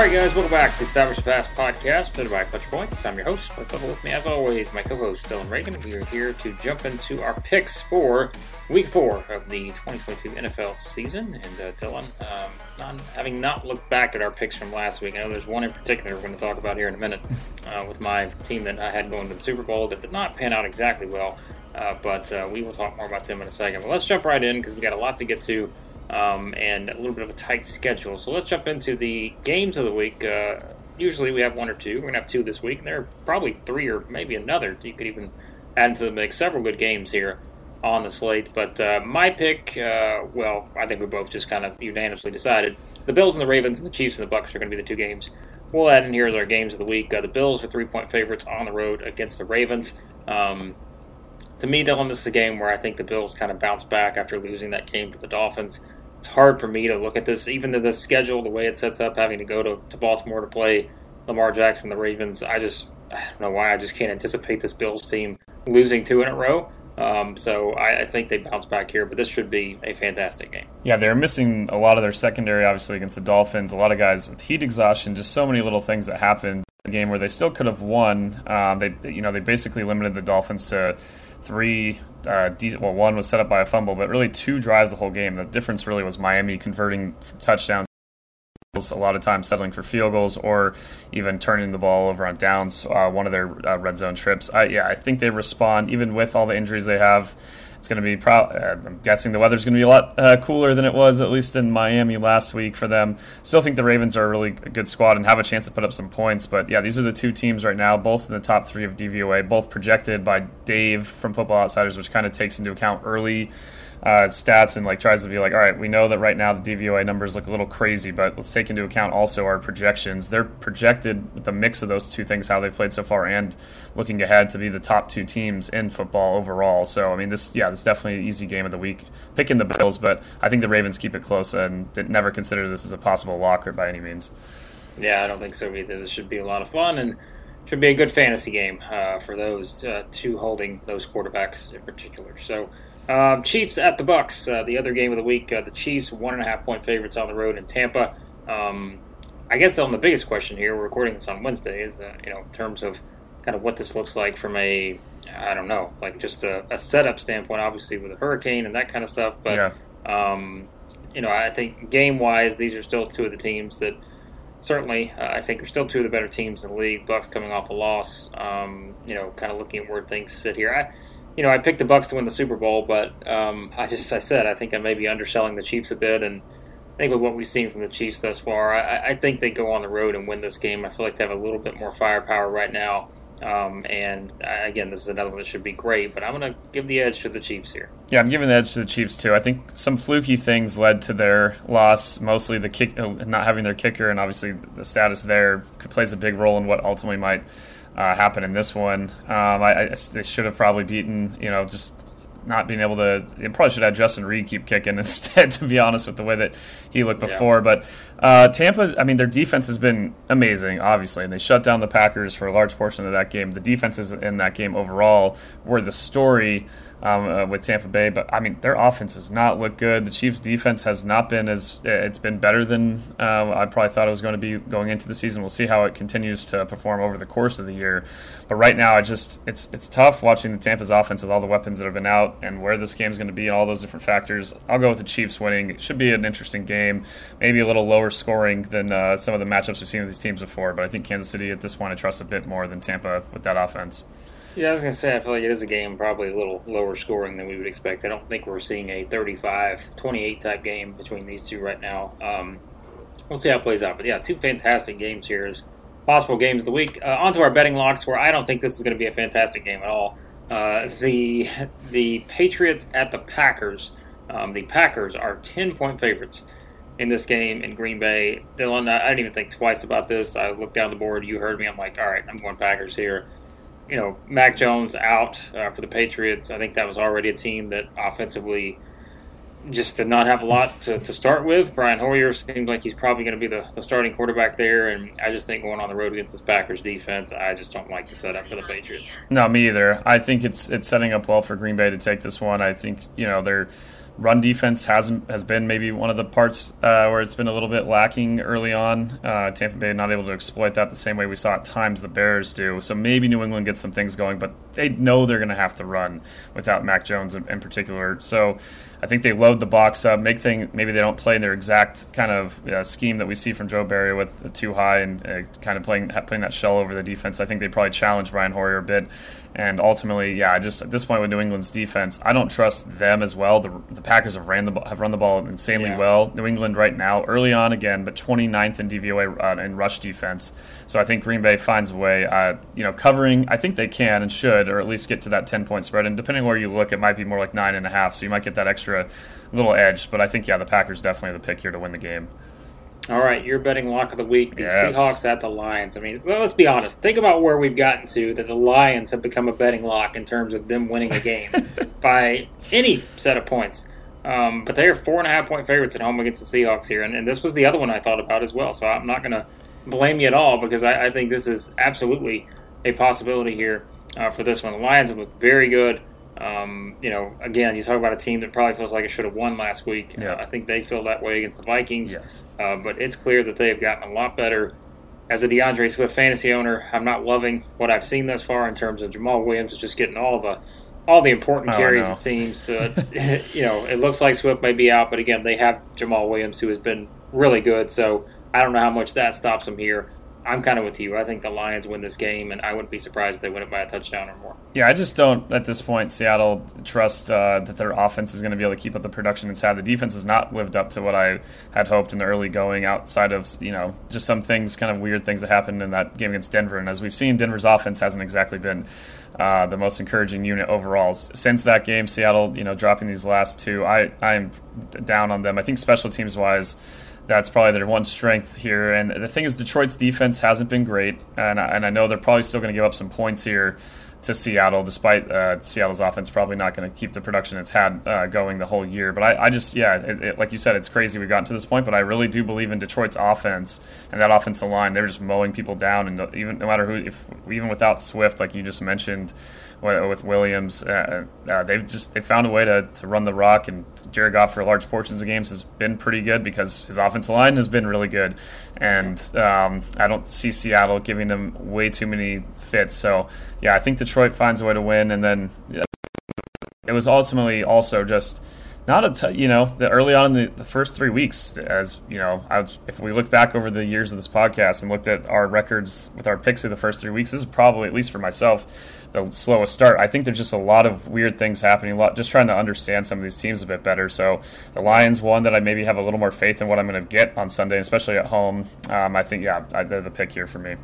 right, guys, welcome back to the Establish Pass podcast, presented by Clutch Points. I'm your host. But with me, as always, my co-host Dillon Reagan. We are here to jump into our picks for Week Four of the 2022 NFL season. And uh, Dillon, um, not, having not looked back at our picks from last week, I know there's one in particular we're going to talk about here in a minute uh, with my team that I had going to the Super Bowl that did not pan out exactly well. Uh, but uh, we will talk more about them in a second. But let's jump right in because we got a lot to get to um, and a little bit of a tight schedule. So let's jump into the games of the week. Uh, usually we have one or two. We're going to have two this week, and there are probably three or maybe another. You could even add into the mix several good games here on the slate. But uh, my pick, uh, well, I think we both just kind of unanimously decided the Bills and the Ravens and the Chiefs and the Bucks are going to be the two games. We'll add in here as our games of the week. Uh, the Bills are three point favorites on the road against the Ravens. Um, to me, Dillon, this is a game where I think the Bills kind of bounce back after losing that game to the Dolphins it's hard for me to look at this, even to the schedule, the way it sets up, having to go to, to Baltimore to play Lamar Jackson, the Ravens. I just I don't know why I just can't anticipate this Bills team losing two in a row. Um, so I, I, think they bounce back here, but this should be a fantastic game. Yeah, they're missing a lot of their secondary, obviously against the Dolphins. A lot of guys with heat exhaustion, just so many little things that happened. A game where they still could have won. Um, they, you know, they basically limited the Dolphins to three. Uh, well, one was set up by a fumble, but really two drives the whole game. The difference really was Miami converting touchdowns a lot of times settling for field goals or even turning the ball over on downs. Uh, one of their uh, red zone trips. I, yeah, I think they respond even with all the injuries they have. It's going to be. Uh, I'm guessing the weather's going to be a lot uh, cooler than it was at least in Miami last week for them. Still think the Ravens are a really good squad and have a chance to put up some points. But yeah, these are the two teams right now, both in the top three of DVOA, both projected by Dave from Football Outsiders, which kind of takes into account early uh, stats and like tries to be like, all right, we know that right now the DVOA numbers look a little crazy, but let's take into account also our projections. They're projected with the mix of those two things, how they've played so far, and looking ahead to be the top two teams in football overall. So I mean, this yeah, this is definitely an easy game of the week. Picking the Bills, but I think the Ravens keep it close and never consider this as a possible locker by any means. Yeah, I don't think so either. This should be a lot of fun and should be a good fantasy game uh, for those uh, two holding those quarterbacks in particular. So. Um, Chiefs at the Bucks, uh, the other game of the week. Uh, the Chiefs one and a half point favorites on the road in Tampa. Um, I guess the biggest question here, we're recording this on Wednesday, is uh, you know in terms of kind of what this looks like from a I don't know, like just a, a setup standpoint, obviously with a hurricane and that kind of stuff. But yeah. um, you know, I think game wise, these are still two of the teams that certainly uh, I think are still two of the better teams in the league. Bucks coming off a loss. Um, you know, kind of looking at where things sit here. I you know, I picked the Bucks to win the Super Bowl, but um, I just I said I think I may be underselling the Chiefs a bit, and I think with what we've seen from the Chiefs thus far, I, I think they go on the road and win this game. I feel like they have a little bit more firepower right now, um, and uh, again, this is another one that should be great, but I'm going to give the edge to the Chiefs here. Yeah, I'm giving the edge to the Chiefs too. I think some fluky things led to their loss, mostly the kick, uh, not having their kicker, and obviously the status there plays a big role in what ultimately might uh, happen in this one. Um, I, I, they should have probably beaten, you know, just not being able to. They probably should have Justin Reid keep kicking instead, to be honest, with the way that he looked before. Yeah. But uh, Tampa, I mean, their defense has been amazing, obviously, and they shut down the Packers for a large portion of that game. The defenses in that game overall were the story um, uh, with Tampa Bay. But I mean, their offense has not looked good. The Chiefs' defense has not been as it's been better than uh, I probably thought it was going to be going into the season. We'll see how it continues to perform over the course of the year. But right now, I just it's it's tough watching the Tampa's offense with all the weapons that have been out and where this game is going to be and all those different factors. I'll go with the Chiefs winning. It should be an interesting game, maybe a little lower scoring than uh, some of the matchups we've seen with these teams before. But I think Kansas City at this point I trust a bit more than Tampa with that offense. Yeah, I was going to say, I feel like it is a game probably a little lower scoring than we would expect. I don't think we're seeing a 35 28 type game between these two right now. Um, we'll see how it plays out. But yeah, two fantastic games here as possible games of the week. Uh, on to our betting locks, where I don't think this is going to be a fantastic game at all. Uh, the the Patriots at the Packers. Um, the Packers are 10 point favorites in this game in Green Bay. Dillon, I didn't even think twice about this. I looked down the board. You heard me. I'm like, all right, I'm going Packers here you know, Mac Jones out uh, for the Patriots. I think that was already a team that offensively just did not have a lot to, to start with. Brian Hoyer seems like he's probably going to be the, the starting quarterback there, and I just think going on the road against this Packers defense, I just don't like the setup for the Patriots. No, me either. I think it's it's setting up well for Green Bay to take this one. I think you know they're run defense hasn't has been maybe one of the parts uh, where it's been a little bit lacking early on. Uh, Tampa Bay not able to exploit that the same way we saw at times the Bears do. So maybe New England gets some things going, but they know they're going to have to run without Mac Jones in, in, particular. So I think they load the box up, make thing maybe they don't play in their exact kind of uh, scheme that we see from Joe Barry with two high and uh, kind of playing putting that shell over the defense. I think they probably challenge Brian Hoyer a bit, and ultimately, yeah, I just at this point with New England's defense, I don't trust them as well. The, the Packers have ran the have run the ball insanely yeah. well. New England right now, early on again, but 29th in DVOA uh, in rush defense. So I think Green Bay finds a way. Uh, you know, covering, I think they can and should, or at least get to that 10 point spread. And depending where you look, it might be more like nine and a half. So you might get that extra little edge. But I think yeah, the Packers definitely the pick here to win the game. All right, your betting lock of the week: the yes. Seahawks at the Lions. I mean, well, let's be honest. Think about where we've gotten to that the Lions have become a betting lock in terms of them winning a game by any set of points. Um, but they are four and a half point favorites at home against the Seahawks here, and, and this was the other one I thought about as well. So I'm not going to blame you at all because I, I, think this is absolutely a possibility here uh, for this one. The Lions have looked very good. Um, you know, again, you talk about a team that probably feels like it should have won last week. Yeah. Uh, I think they feel that way against the Vikings. Yes. Uh, but it's clear that they have gotten a lot better. As a D'Andre Swift fantasy owner, I'm not loving what I've seen thus far in terms of Jamaal Williams just getting all the all the important oh, carries. It seems. Uh, you know, it looks like Swift may be out, but again, they have Jamaal Williams, who has been really good. So I don't know how much that stops them here. I'm kind of with you. I think the Lions win this game, and I wouldn't be surprised if they win it by a touchdown or more. Yeah, I just don't at this point. Seattle trust uh, that their offense is going to be able to keep up the production inside. The defense has not lived up to what I had hoped in the early going. Outside of you know just some things, kind of weird things that happened in that game against Denver, and as we've seen, Denver's offense hasn't exactly been uh, the most encouraging unit overall since that game. Seattle, you know, dropping these last two, I I am down on them. I think special teams wise that's probably their one strength here. And the thing is, Detroit's defense hasn't been great, and I, and I know they're probably still going to give up some points here to Seattle, despite uh, Seattle's offense probably not going to keep the production it's had uh, going the whole year. But I, I just, yeah, it, it, like you said, it's crazy we've gotten to this point. But I really do believe in Detroit's offense and that offensive line. They're just mowing people down, and even no matter who, if even without Swift, like you just mentioned, with Williams. Uh, uh, they've just they found a way to, to run the rock, and Jared Goff for large portions of games has been pretty good because his offensive line has been really good, and um, I don't see Seattle giving them way too many fits. So yeah, I think Detroit finds a way to win, and then it was ultimately also just not a t- you know the early on in the, the first three weeks as you know was, if we look back over the years of this podcast and looked at our records with our picks of the first three weeks this is probably at least for myself the slowest start. I think there's just a lot of weird things happening. A lot, just trying to understand some of these teams a bit better. So the Lions, one that I maybe have a little more faith in what I'm going to get on Sunday, especially at home. Um, I think, yeah, they're the pick here for me.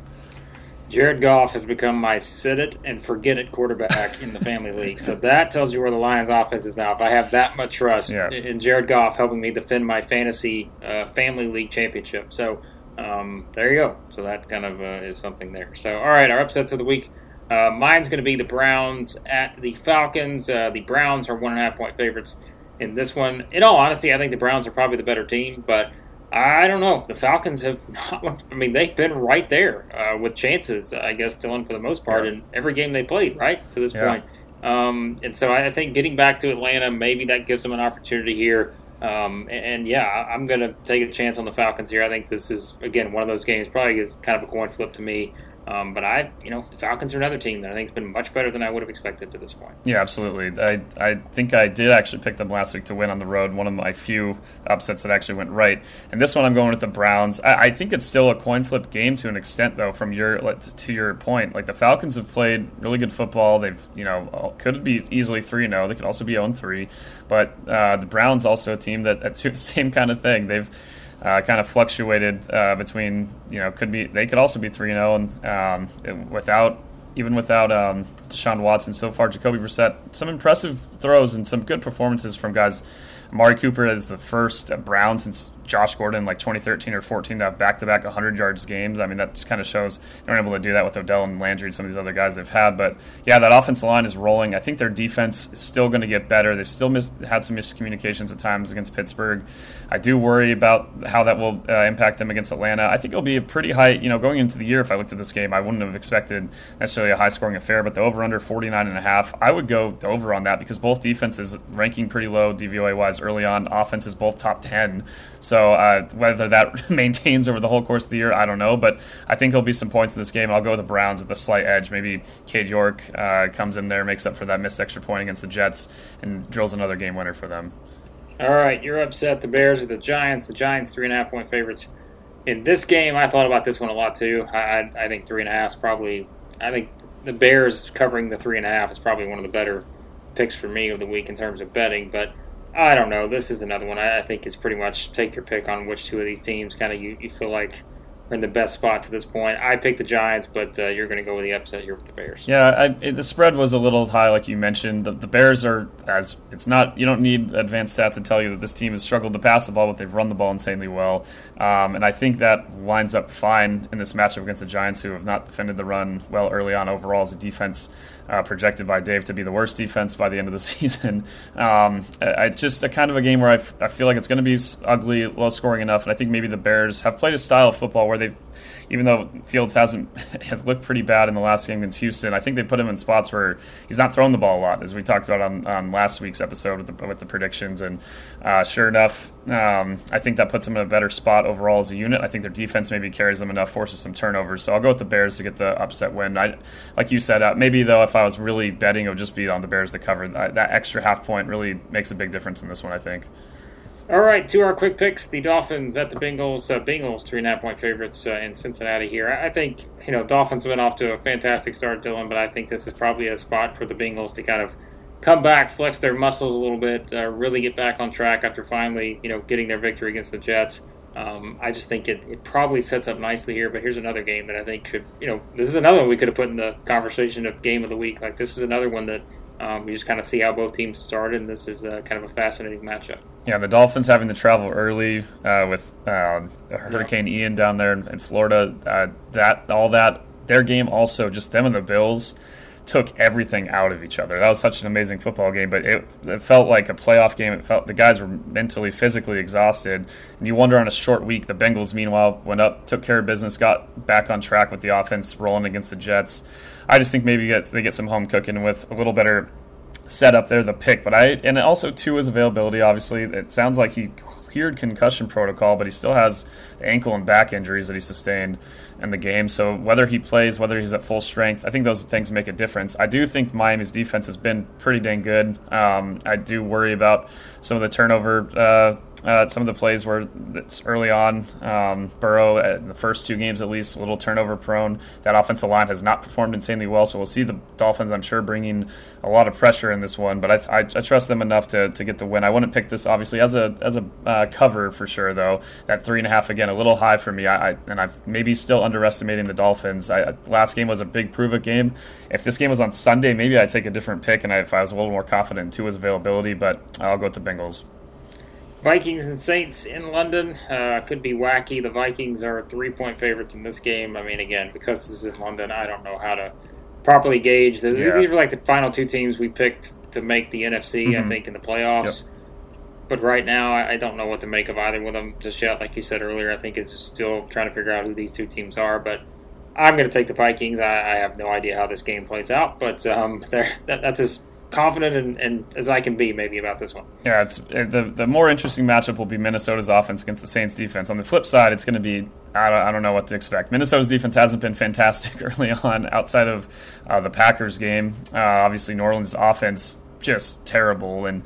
Jared Goff has become my sit it and forget it quarterback in the family league. So that tells you where the Lions' offense is now. If I have that much trust yeah. in Jared Goff helping me defend my fantasy uh, family league championship, so um, there you go. So that kind of uh, is something there. So all right, our upsets of the week. Uh, mine's going to be the Browns at the Falcons. Uh, the Browns are one and a half point favorites in this one. In all honesty, I think the Browns are probably the better team, but I don't know. The Falcons have not. I mean, they've been right there uh, with chances. I guess still in for the most part yeah. in every game they played. Right to this yeah. point. Um, and so I think getting back to Atlanta, maybe that gives them an opportunity here. Um, and, and, yeah, I'm going to take a chance on the Falcons here. I think this is again one of those games, probably is kind of a coin flip to me. Um, but I, you know, the Falcons are another team that I think has been much better than I would have expected to this point. Yeah, absolutely. I, I think I did actually pick them last week to win on the road. One of my few upsets that actually went right. And this one, I'm going with the Browns. I, I think it's still a coin flip game to an extent, though. From your to your point, like the Falcons have played really good football. They've, you know, could be easily three zero. They could also be 0 three. But uh, the Browns also a team that that's same kind of thing. They've uh, kind of fluctuated uh, between you know could be they could also be three zero and um, without even without um, Deshaun Watson so far Jacoby Brissett some impressive throws and some good performances from guys. Amari Cooper is the first Brown since Josh Gordon like 2013 or 14 to have back to back 100 yards games. I mean, that just kind of shows they're able to do that with Odell and Landry and some of these other guys they've had. But yeah, that offensive line is rolling. I think their defense is still going to get better. They've still mis- had some miscommunications at times against Pittsburgh. I do worry about how that will uh, impact them against Atlanta. I think it'll be a pretty high, you know, going into the year, if I looked at this game, I wouldn't have expected necessarily a high scoring affair, but the over under 49 and a half, I would go over on that because both defenses ranking pretty low DVOA wise early on. Offenses both top 10. So uh, whether that maintains over the whole course of the year, I don't know. But I think there'll be some points in this game. I'll go with the Browns at the slight edge. Maybe Cade York uh, comes in there, makes up for that missed extra point against the Jets, and drills another game winner for them. All right, you're upset. The Bears are the Giants. The Giants three and a half point favorites in this game. I thought about this one a lot too. I, I think three and a half is probably. I think the Bears covering the three and a half is probably one of the better picks for me of the week in terms of betting. But I don't know. This is another one. I, I think it's pretty much take your pick on which two of these teams kind of you, you feel like are in the best spot to this point. I picked the Giants, but uh, you're going to go with the upset here with the Bears. Yeah, I, it, the spread was a little high, like you mentioned. The, the, Bears are as it's not. You don't need advanced stats to tell you that this team has struggled to pass the ball, but they've run the ball insanely well. Um, and I think that lines up fine in this matchup against the Giants, who have not defended the run well early on overall as a defense. Uh, projected by Dave to be the worst defense by the end of the season. Um, I, just a kind of a game where I, f- I feel like it's going to be ugly, low scoring enough, and I think maybe the Bears have played a style of football where they've even though Fields hasn't has looked pretty bad in the last game against Houston, I think they put him in spots where he's not throwing the ball a lot, as we talked about on, on last week's episode with the, with the predictions. And uh, sure enough, um, I think that puts them in a better spot overall as a unit. I think their defense maybe carries them enough, forces some turnovers. So I'll go with the Bears to get the upset win. I, like you said, uh, maybe though, if I was really betting, it would just be on the Bears to cover. That, that extra half point really makes a big difference in this one, I think. All right, to our quick picks: the Dolphins at the Bengals. Uh, Bengals three and a half point favorites uh, in Cincinnati. Here, I think you know Dolphins went off to a fantastic start, Dillon, but I think this is probably a spot for the Bengals to kind of come back, flex their muscles a little bit, uh, really get back on track after finally you know getting their victory against the Jets. Um, I just think it, it probably sets up nicely here. But here's another game that I think should you know this is another one we could have put in the conversation of game of the week. Like this is another one that um, we just kind of see how both teams started, and this is uh, kind of a fascinating matchup. Yeah, the Dolphins having to travel early uh, with uh, Hurricane. Ian down there in, in Florida. Uh, that all that their game also just them and the Bills took everything out of each other. That was such an amazing football game, but it, it, felt like a playoff game. It felt the guys were mentally, physically exhausted, and you wonder on a short week. The Bengals, meanwhile, went up, took care of business, got back on track with the offense, rolling against the Jets. I just think maybe they get some home cooking with a little better setup there, the pick. But I and also too his availability. Obviously, it sounds like he cleared concussion protocol, but he still has ankle and back injuries that he sustained in the game. So whether he plays, whether he's at full strength, I think those things make a difference. I do think Miami's defense has been pretty dang good. Um, I do worry about some of the turnover uh, uh, some of the plays where it's early on. Um, Burrow, in the first two games at least, a little turnover prone. That offensive line has not performed insanely well, so we'll see the Dolphins, I'm sure, bringing a lot of pressure in this one. But I, I, I trust them enough to, to get the win. I wouldn't pick this, obviously, as a as a uh, cover for sure, though. That three and a half, again, a little high for me. I, I And I'm maybe still underestimating the Dolphins. I, last game was a big prove it game. If this game was on Sunday, maybe I'd take a different pick, and if I was a little more confident in Tua's availability, but I'll go with the Bengals. Vikings and Saints in London uh, could be wacky. The Vikings are three point favorites in this game. I mean, again, because this is in London, I don't know how to properly gauge. Yeah. These were like the final two teams we picked to make the NFC, mm-hmm. I think, in the playoffs. Yep. But right now, I don't know what to make of either one of them just yet. Like you said earlier, I think it's still trying to figure out who these two teams are. But I'm going to take the Vikings. I, I, have no idea how this game plays out, but um, that, that's as confident and, and, as I can be maybe about this one. Yeah, it's the the more interesting matchup will be Minnesota's offense against the Saints defense. On the flip side, it's going to be I don't, I don't know what to expect. Minnesota's defense hasn't been fantastic early on outside of uh, the Packers game. Uh, obviously, New Orleans' offense just terrible and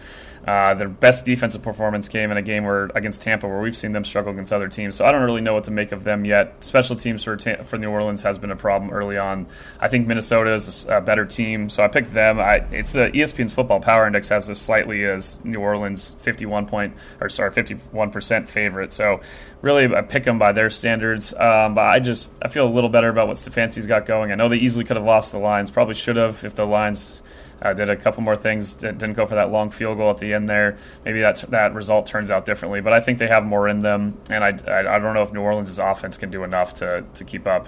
uh, their best defensive performance came in a game where against Tampa, where we've seen them struggle against other teams. So I don't really know what to make of them yet. Special teams for for New Orleans has been a problem early on. I think Minnesota is a better team, so I picked them. I, it's a, ESPN's Football Power Index has this slightly as New Orleans 51 point or sorry 51 percent favorite. So really, I pick them by their standards. Um, but I just I feel a little better about what Stefanski's got going. I know they easily could have lost the Lions, probably should have if the Lions Uh, did a couple more things. Didn't go for that long field goal at the end there. Maybe that that result turns out differently. But I think they have more in them, and I, I, I don't know if New Orleans' offense can do enough to to keep up.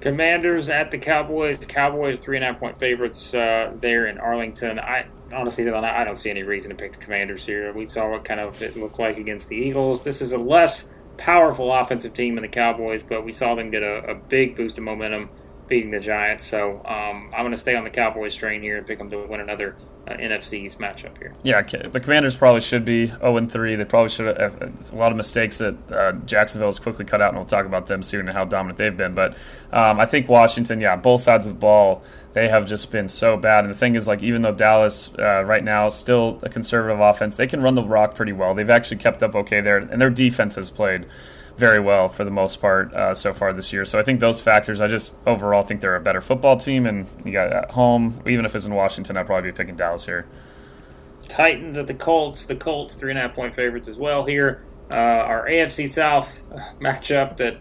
Commanders at the Cowboys. Cowboys three and a half point favorites uh, there in Arlington. I honestly I don't see any reason to pick the Commanders here. We saw what kind of it looked like against the Eagles. This is a less powerful offensive team in the Cowboys, but we saw them get a, a big boost of momentum beating the Giants. So um, I'm going to stay on the Cowboys train here and pick them to win another uh, NFC's matchup here. Yeah, the Commanders probably should be 0 3. They probably should have a lot of mistakes that uh, Jacksonville has quickly cut out, and we'll talk about them soon and how dominant they've been. But um, I think Washington, yeah, both sides of the ball, they have just been so bad. And the thing is, like, even though Dallas uh, right now is still a conservative offense, they can run the rock pretty well. They've actually kept up okay there, and their defense has played very well for the most part uh, so far this year. So I think those factors, I just overall think they're a better football team. And you got at home, even if it's in Washington, I'd probably be picking Dallas here. Titans at the Colts. The Colts, three and a half point favorites as well here. Uh, our AFC South matchup that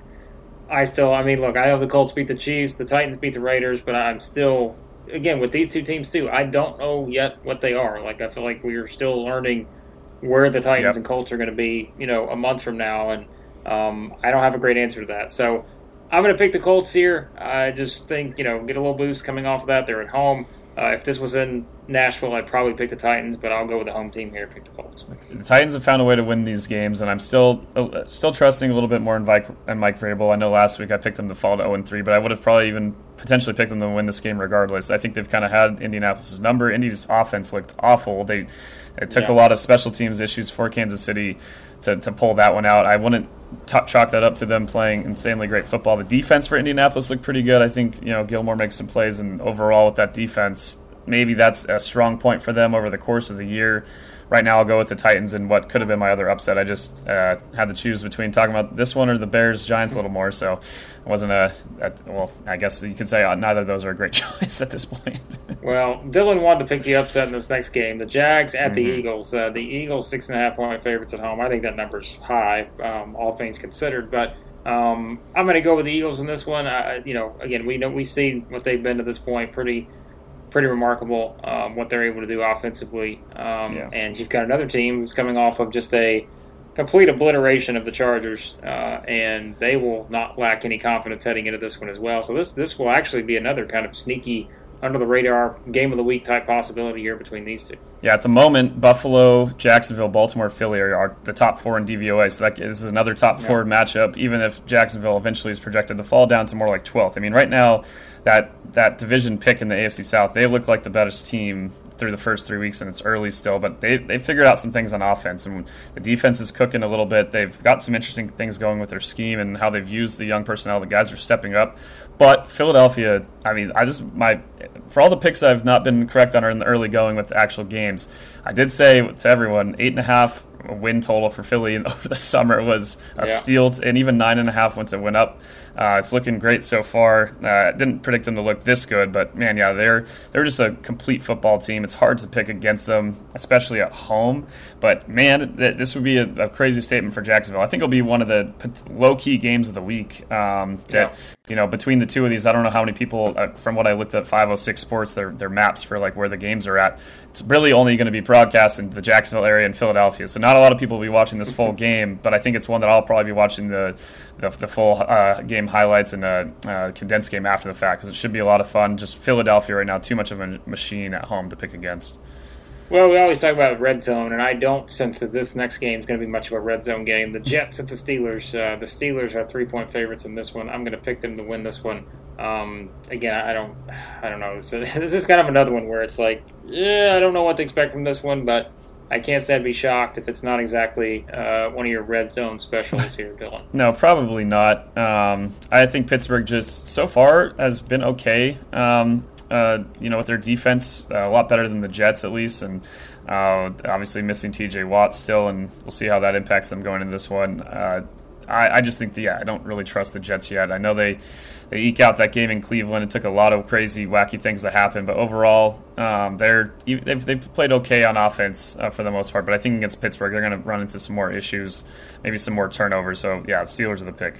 I still, I mean, look, I know the Colts beat the Chiefs, the Titans beat the Raiders, but I'm still, again, with these two teams too, I don't know yet what they are. Like, I feel like we are still learning where the Titans yep. and Colts are going to be, you know, a month from now. And um, I don't have a great answer to that. So I'm going to pick the Colts here. I just think, you know, get a little boost coming off of that. They're at home. Uh, if this was in Nashville, I'd probably pick the Titans, but I'll go with the home team here. Pick the Colts. The Titans have found a way to win these games, and I'm still uh, still trusting a little bit more in Mike and Mike Vrabel. I know last week I picked them to fall to 0 3, but I would have probably even potentially picked them to win this game regardless. I think they've kind of had Indianapolis' number. Indy's offense looked awful. They it took yeah. a lot of special teams issues for Kansas City to, to pull that one out. I wouldn't t- chalk that up to them playing insanely great football. The defense for Indianapolis looked pretty good. I think you know Gilmore makes some plays, and overall with that defense, maybe that's a strong point for them over the course of the year right now I'll go with the Titans and what could have been my other upset. I just uh, had to choose between talking about this one or the Bears Giants a little more. So it wasn't a, a, well, I guess you could say uh, neither of those are a great choice at this point. well, Dillon wanted to pick the upset in this next game. The Jags at mm-hmm. the Eagles. Uh, the Eagles six and a half point favorites at home. I think that number's high, um, all things considered, but. Um, I'm going to go with the Eagles in this one. you know, again, we know we've seen what they've been to this point. Pretty pretty remarkable um, what they're able to do offensively. Um, yeah. And you've got another team who's coming off of just a complete obliteration of the Chargers, uh, and they will not lack any confidence heading into this one as well. So this this will actually be another kind of sneaky under the radar game of the week type possibility here between these two. Yeah, at the moment, Buffalo, Jacksonville, Baltimore, Philly are, the top four in DVOA. So that this is another top four yeah. matchup. Even if Jacksonville eventually is projected to fall down to more like 12th. I mean, right now that that division pick in the AFC South, they look like the best team through the first three weeks, and it's early still, but they they figured out some things on offense, and the defense is cooking a little bit. They've got some interesting things going with their scheme and how they've used the young personnel. The guys are stepping up, but Philadelphia, I mean, I just my for all the picks I've not been correct on are in the early going with the actual games. I did say to everyone eight and a half win total for Philly over the summer was a yeah. steal, and even nine and a half once it went up. Uh, it's looking great so far. Uh, didn't predict them to look this good, but man, yeah, they're they're just a complete football team. It's hard to pick against them, especially at home. But man, th- this would be a, a, crazy statement for Jacksonville. I think it'll be one of the low key games of the week. Um, that yeah. you know, between the two of these, I don't know how many people. Uh, from what I looked at, 506 Sports, their their maps for like where the games are at. It's really only going to be broadcast in the Jacksonville area and Philadelphia. So not a lot of people will be watching this full game, but I think it's one that I'll probably be watching the the, the full uh, game highlights and a uh, condensed game after the fact because it should be a lot of fun. Just Philadelphia right now, too much of a machine at home to pick against. Well, we always talk about red zone, and I don't sense that this next game is going to be much of a red zone game. The Jets at the Steelers. Uh, the Steelers are three point favorites in this one. I'm going to pick them to win this one. Um, again, I don't, I don't know. This is, this is kind of another one where it's like, yeah, I don't know what to expect from this one, but I can't say I'd be shocked if it's not exactly uh, one of your red zone specials here, Dillon. no, probably not. Um, I think Pittsburgh just so far has been okay. Um, uh, you know, with their defense, uh, a lot better than the Jets at least, and uh, obviously missing T.J. Watt still, and we'll see how that impacts them going into this one. Uh, I, I, just think, that, yeah, I don't really trust the Jets yet. I know they they eke out that game in Cleveland. It took a lot of crazy, wacky things to happen, but overall, um, they're they've, they've, played okay on offense uh, for the most part. But I think against Pittsburgh, they're going to run into some more issues, maybe some more turnovers. So yeah, Steelers are the pick.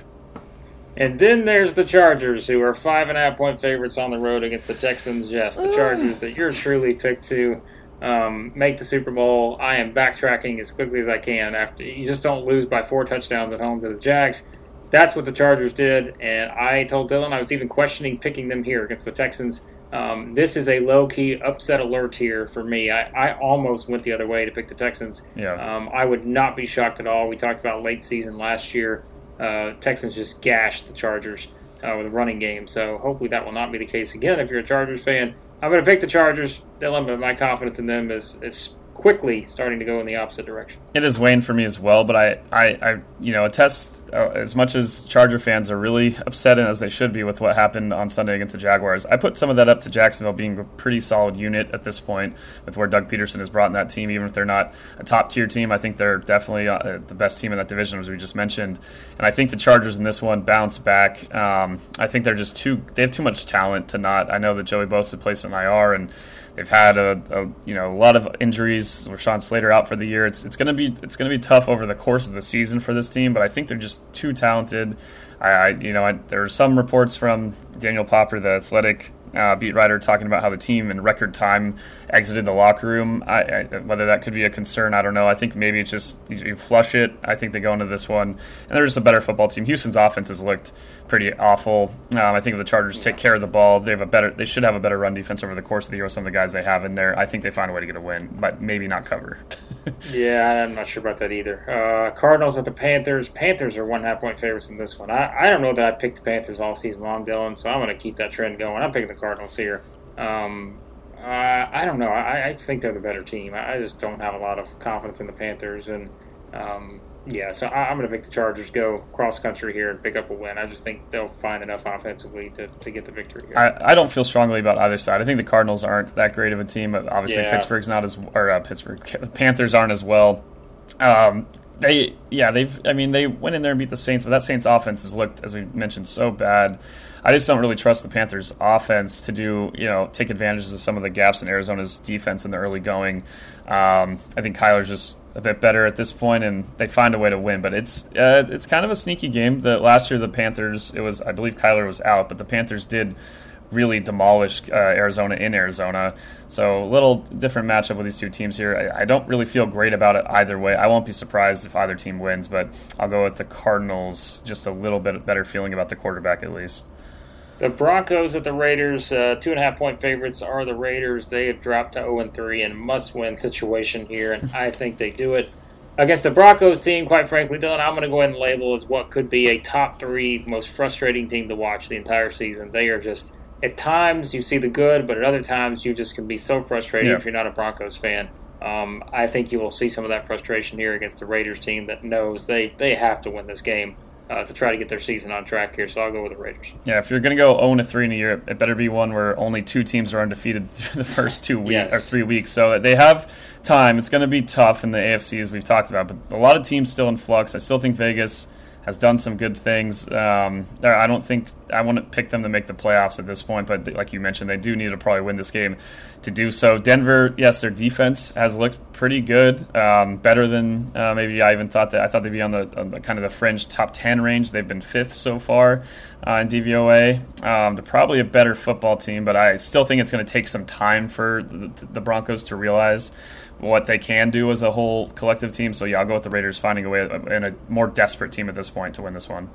And then there's the Chargers, who are five and a half point favorites on the road against the Texans. Yes, the Chargers that you're truly picked to um, make the Super Bowl. I am backtracking as quickly as I can. After you just don't lose by four touchdowns at home to the Jags. That's what the Chargers did, and I told Dillon I was even questioning picking them here against the Texans. Um, this is a low key upset alert here for me. I, I almost went the other way to pick the Texans. Yeah. Um, I would not be shocked at all. We talked about late season last year. Uh, Texans just gashed the Chargers uh, with a running game, so hopefully that will not be the case again. If you're a Chargers fan, I'm going to pick the Chargers. Dillon, but my confidence in them is, is quickly starting to go in the opposite direction. It is Wayne for me as well, but I, I, I you know, attest uh, as much as Charger fans are really upset and as they should be with what happened on Sunday against the Jaguars. I put some of that up to Jacksonville being a pretty solid unit at this point with where Doug Pederson has brought in that team. Even if they're not a top tier team, I think they're definitely uh, the best team in that division, as we just mentioned. And I think the Chargers in this one bounce back. Um, I think they're just too they have too much talent to not. I know that Joey Bosa placed an IR and They've had a, a, you know a lot of injuries. Rashawn Slater out for the year. It's it's gonna be it's gonna be tough over the course of the season for this team. But I think they're just too talented. I, I you know I, there are some reports from Daniel Popper, the athletic uh, beat writer talking about how the team in record time exited the locker room. I, I, whether that could be a concern, I don't know. I think maybe it's just you flush it. I think they go into this one, and they're just a better football team. Houston's offense has looked pretty awful. Um, I think the Chargers take care of the ball, they have a better. They should have a better run defense over the course of the year with some of the guys they have in there. I think they find a way to get a win, but maybe not cover. yeah, I'm not sure about that either. Uh, Cardinals at the Panthers. Panthers are one half point favorites in this one. I, I don't know that I picked the Panthers all season long, Dillon. So I'm going to keep that trend going. I'm picking the Cardinals here. Um, uh, I don't know. I, I think they're the better team. I just don't have a lot of confidence in the Panthers, and um, yeah, so I, am going to make the Chargers go cross country here and pick up a win. I just think they'll find enough offensively to, to get the victory here. I, I don't feel strongly about either side. I think the Cardinals aren't that great of a team. Obviously, yeah. Pittsburgh's not as or uh, Pittsburgh Panthers aren't as well. Um, they yeah they've I mean they went in there and beat the Saints, but that Saints offense has looked as we mentioned so bad. I just don't really trust the Panthers offense to do you know take advantages of some of the gaps in Arizona's defense in the early going. Um, I think Kyler's just a bit better at this point, and they find a way to win. But it's uh, it's kind of a sneaky game. That last year the Panthers it was I believe Kyler was out, but the Panthers did really demolished uh, Arizona in Arizona. So a little different matchup with these two teams here. I, I, don't really feel great about it either way. I won't be surprised if either team wins, but I'll go with the Cardinals. Just a little bit better feeling about the quarterback at least. The Broncos at the Raiders, uh, two and a half point favorites are the Raiders. They have dropped to 0 3 in must win situation here, and I think they do it. Against the Broncos team, quite frankly, Dillon, I'm going to go ahead and label as what could be a top three most frustrating team to watch the entire season. They are just at times you see the good, but at other times you just can be so frustrated yeah. if you're not a Broncos fan. Um, I think you will see some of that frustration here against the Raiders team that knows they, they have to win this game. Uh, to try to get their season on track here. So I'll go with the Raiders. Yeah, if you're going to go 0 3 in a year, it better be one where only two teams are undefeated the first two weeks yes. or three weeks. So they have time. It's going to be tough in the AFC as we've talked about, but a lot of teams still in flux. I still think Vegas has done some good things. Um, I don't think I want to pick them to make the playoffs at this point, but like you mentioned, they do need to probably win this game to do so. Denver, yes, their defense has looked pretty good, um, better than uh, maybe I even thought that. I thought they'd be on the, on the, kind of the fringe top ten range. They've been fifth so far uh, in DVOA. Um, they're probably a better football team, but I still think it's going to take some time for the, the Broncos to realize what they can do as a whole collective team. So yeah, I'll go with the Raiders finding a way and a more desperate team at this point to win this one.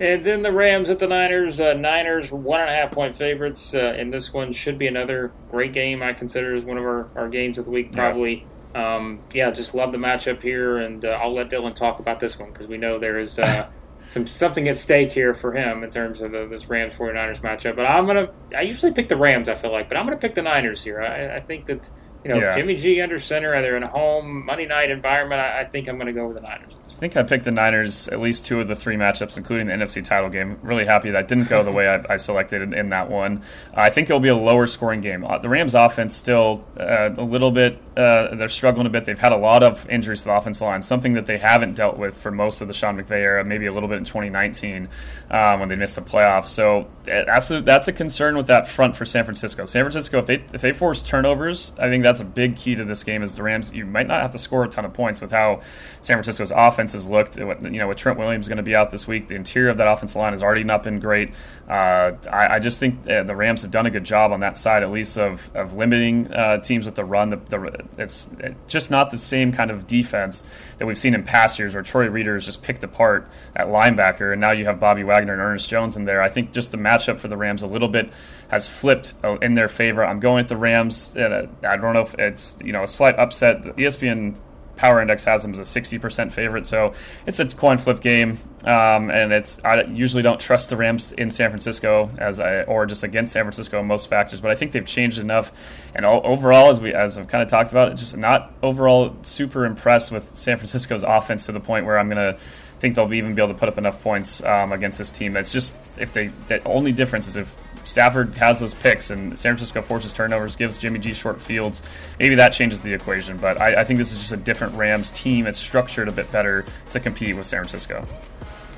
And then the Rams at the Niners. Uh, Niners one and a half point favorites uh, in this one. Should be another great game. I consider as one of our, our games of the week. Probably. Yeah. Um, yeah, just love the matchup here, and uh, I'll let Dillon talk about this one because we know there is uh, some something at stake here for him in terms of the, this Rams 49ers matchup. But I'm gonna. I usually pick the Rams. I feel like, but I'm gonna pick the Niners here. I, I think that you know, yeah. Jimmy G under center, either in a home Monday night environment. I, I think I'm going to go with the Niners. I think I picked the Niners at least two of the three matchups, including the NFC title game. Really happy that didn't go the way I, I selected in, in, that one. I think it'll be a lower scoring game. Uh, the Rams' offense still uh, a little bit. Uh, they're struggling a bit. They've had a lot of injuries to the offensive line, something that they haven't dealt with for most of the Sean McVay era. Maybe a little bit in 2019 uh, when they missed the playoffs. So uh, that's a that's a concern with that front for San Francisco. San Francisco, if they if they force turnovers, I think that's a big key to this game. Is the Rams? You might not have to score a ton of points with how San Francisco's offense has looked. You know, with Trent Williams going to be out this week, the interior of that offensive line has already not been great. Uh, I, I, just think uh, the Rams have done a good job on that side, at least of, of limiting uh, teams with the run. The, the, it's just not the same kind of defense that we've seen in past years, where Troy Reeder is just picked apart at linebacker, and now you have Bobby Wagner and Ernest Jones in there. I think just the matchup for the Rams a little bit has flipped uh, in their favor. I'm going with the Rams. and I don't know if it's you know a slight upset. The ESPN Power Index has them as a 60% favorite, so it's a coin flip game. Um, and it's I usually don't trust the Rams in San Francisco as I or just against San Francisco in most factors, but I think they've changed enough. And all, overall, as we as I've kind of talked about, just not overall super impressed with San Francisco's offense to the point where I'm gonna think they'll even be able to put up enough points um, against this team. It's just if they the only difference is if Stafford has those picks and San Francisco forces turnovers, gives Jimmy G short fields, maybe that changes the equation. But I, I think this is just a different Rams team. It's structured a bit better to compete with San Francisco.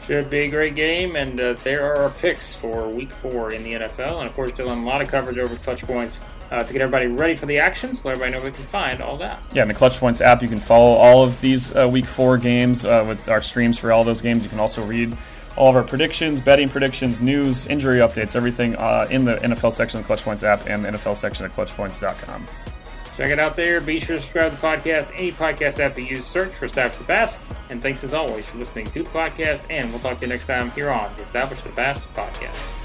Should be a great game, and uh, there are our picks for Week Four in the NFL, and of course, Dillon, a lot of coverage over Clutch Points uh, to get everybody ready for the action, so everybody know where they can find all that. Yeah, in the Clutch Points app, you can follow all of these uh, Week Four games uh, with our streams for all those games. You can also read all of our predictions, betting predictions, news, injury updates, everything uh, in the NFL section of the Clutch Points app and the NFL section at clutchpoints.com. Check it out there. Be sure to subscribe to the podcast, any podcast app you use, search for Establish the Pass. And thanks as always for listening to the podcast, and we'll talk to you next time here on the Establish the Pass podcast.